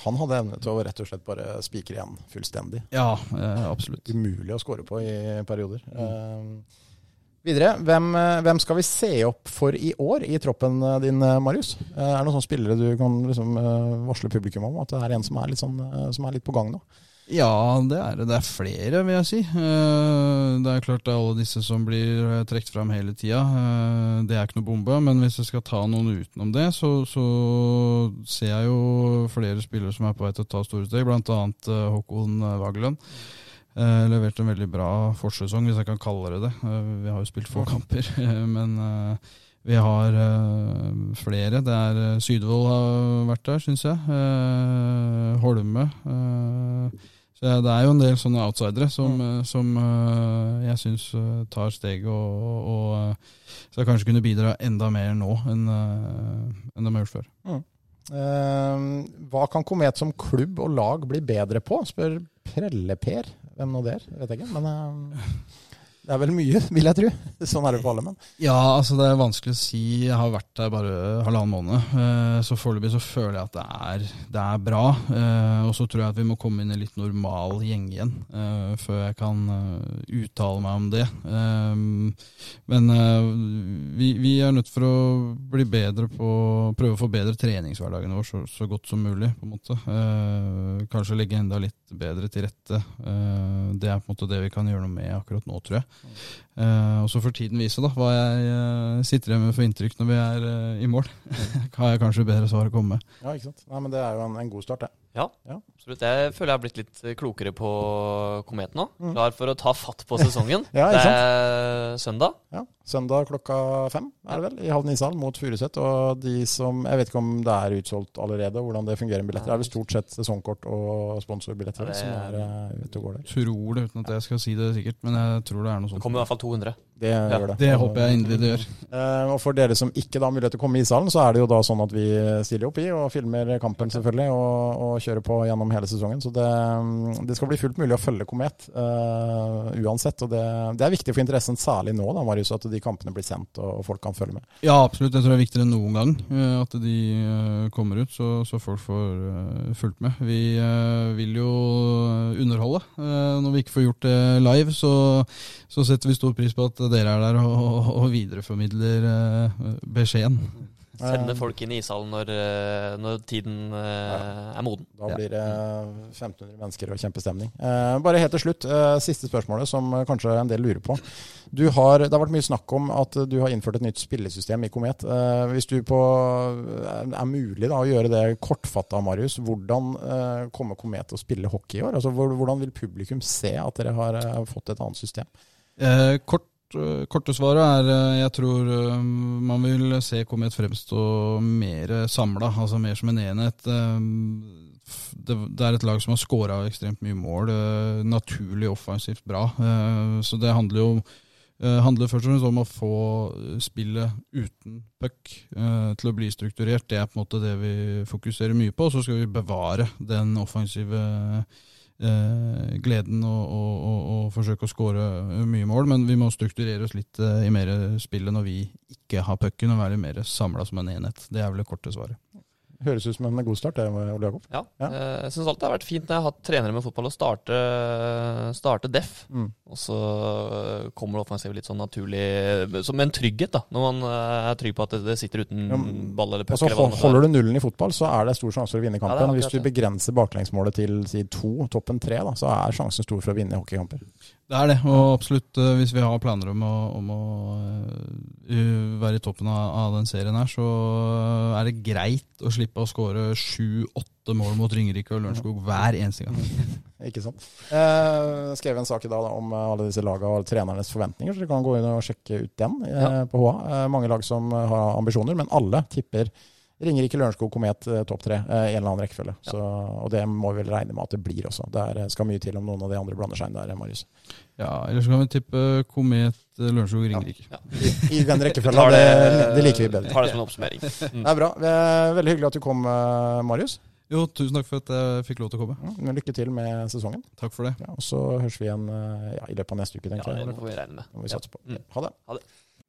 Han hadde evne til å rett og slett bare spikre igjen fullstendig. ja, absolutt. Umulig å score på i perioder. Eh, videre, hvem, eh, hvem skal vi se opp for i år i troppen eh, din, eh, Marius? Er det noen spillere du kan liksom, varsle publikum om at det er en som er litt, sånn, som er litt på gang nå? Ja, det er det. Det er flere, vil jeg si. Det er klart det er alle disse som blir trukket fram hele tida. Det er ikke noe bombe. Men hvis jeg skal ta noen utenom det, så, så ser jeg jo flere spillere som er på vei til å ta store steg, bl.a. Håkon Vageland. Eh, leverte en veldig bra forsesong, hvis jeg kan kalle det det. Eh, vi har jo spilt få kamper, (laughs) eh, men eh, vi har eh, flere. Det er eh, Sydvold har vært der, syns jeg. Eh, Holme. så det er jo en del sånne outsidere som, mm. som jeg syns tar steget og, og, eh, skal kanskje kunne bidra enda mer nå enn enn de har gjort før. Eh, hva kan Komet som klubb og lag bli bedre på, spør Prelle-Per. Hvem nå det er, vet jeg ikke. Men eh, det er vel mye, (laughs) vil jeg tro. Sånn er det for alle. menn. Ja, altså det er vanskelig å si. Jeg har vært der bare halvannen måned. eh, Så foreløpig så føler jeg at det er, det er bra. eh, Og så tror jeg at vi må komme inn i litt normal gjeng igjen eh, før jeg kan eh, uttale meg om det. Eh, Men eh, vi, vi er nødt for å bli bedre på Prøve å forbedre treningshverdagen vår så, så godt som mulig, på en måte. Eh, Kanskje legge enda litt bedre til rette. Eh, Det er på en måte det vi kan gjøre noe med akkurat nå, tror jeg. Eh, og så får tiden vise da, hva jeg uh, sitter igjen med for inntrykk når vi er uh, i mål. (laughs) Har jeg kanskje bedre svar å komme med. ja, ikke sant. Nei, men det er jo en, en god start, det. Ja, Ja. absolutt. Jeg føler jeg har blitt litt klokere på Komet nå. Mm. Klar for å ta fatt på sesongen. (laughs) Ja, det er søndag. Ja, Søndag klokka fem er det vel, i Halden ishall mot Furuset. Og de som Jeg vet ikke om det er utsolgt allerede, hvordan det fungerer med billetter. Det er vel stort sett sesongkort og sponsorbilletter Ja, det- som er uh, ute og går der. Tror det, uten at jeg skal si det sikkert, men jeg tror det er noe Det kommer i hvert fall 200. Det gjør det. Det håper jeg inderlig det gjør. Eh, og for dere som ikke da har mulighet til å komme i ishallen, så er det jo da sånn at vi stiller opp i og filmer kampen selvfølgelig, og, og kjører på gjennom hele sesongen. Så det, mm, det skal bli fullt mulig å følge Komet uh, uansett. Og det, det er viktig for interessen, særlig nå, da, Marius, at de kampene blir sendt og, og folk kan følge med. Ja, absolutt. Jeg tror det er viktigere enn noen gang eh, at de kommer ut, så, så folk får fulgt med. Vi uh, vil jo underholde. Uh, Når vi ikke får gjort det live, så, så setter vi stor pris på at dere er der og, og, videreformidler eh, beskjeden. Sende Eh, folk inn i ishallen når, eh, når tiden ja. er moden. Da blir det 1500 mennesker og kjempestemning. Eh, bare helt til slutt, siste spørsmålet som kanskje en del lurer på. Du har, det har vært mye snakk om at du har innført et nytt spillesystem i Komet. Eh, hvis du på, er mulig da, å gjøre det kortfatta, Marius, hvordan kommer Komet til å spille hockey i år? Altså, hvordan vil publikum se at dere har fått et annet system? Eh, kort, korte svaret er eh, jeg tror eh, man vil se Komet fremstå mer samla, altså mer som en enhet. Eh, Det, er et lag som har scora ekstremt mye mål, eh, naturlig offensivt bra. Eh, Så det handler jo eh, handler først og fremst om å få spillet uten puck eh, til å bli strukturert. Det er på en måte det vi fokuserer mye på. Så skal vi bevare den offensive eh, gleden og, og, og, og forsøke å skåre mye mål, men vi må strukturere oss litt eh, i mer spillet når vi ikke har pucken, og være mer samla som en enhet. Det er vel det korte svaret. Høres ut som en god start, det, Ole Jakob. Ja. Ja. eh, Jeg syns alltid det har vært fint når jeg har hatt trenere med fotball å starte, starte def. Mm. Og så kommer det offensivet litt sånn naturlig Som en trygghet, da. Når man eh, er trygg på at det, sitter uten Ja, ball eller puck. Altså, eller hva holder du nullen i fotball, så er det stor sjanse for å vinne kampen. Ja, Hvis du begrenser baklengsmålet til si, to, toppen tre, da, så er sjansen stor for å vinne hockeykamper. Det er det, og absolutt eh, hvis vi har planer om å, om å eh, være i toppen av, av den serien her, så er det greit å slippe å skåre sju-åtte mål mot Ringerike og Lørenskog hver eneste gang. (laughs) Ikke sant? Jeg skrev en sak i dag da, om eh, alle disse lagene og trenernes forventninger, så dere kan gå inn og sjekke ut den eh, Ja. på HA. Eh, mange lag som eh, har ambisjoner, men alle tipper Ringerike, Lørenskog, Komet eh, topp tre eh, i en eller annen rekkefølge. Ja. Så, og det må vi vel regne med at det blir også. Det er, skal mye til om noen av de andre blander seg inn der, Marius. Ja, Eller så kan vi tippe Komet, Lørenskog, Ringerike. Ja. Ja. I, i den rekkefølgen. Det, det- det liker vi bedre. Tar det som en oppsummering. Mm. Det er bra. Det er veldig hyggelig at du kom, eh, Marius. Jo, tusen takk for at jeg fikk lov til å komme. Ja, lykke til med sesongen. Takk for det. Ja, og så høres vi igjen eh, ja, i løpet av neste uke, Ja, tenker det må får vi regne med. Det må vi satse på. Mm. Ha det.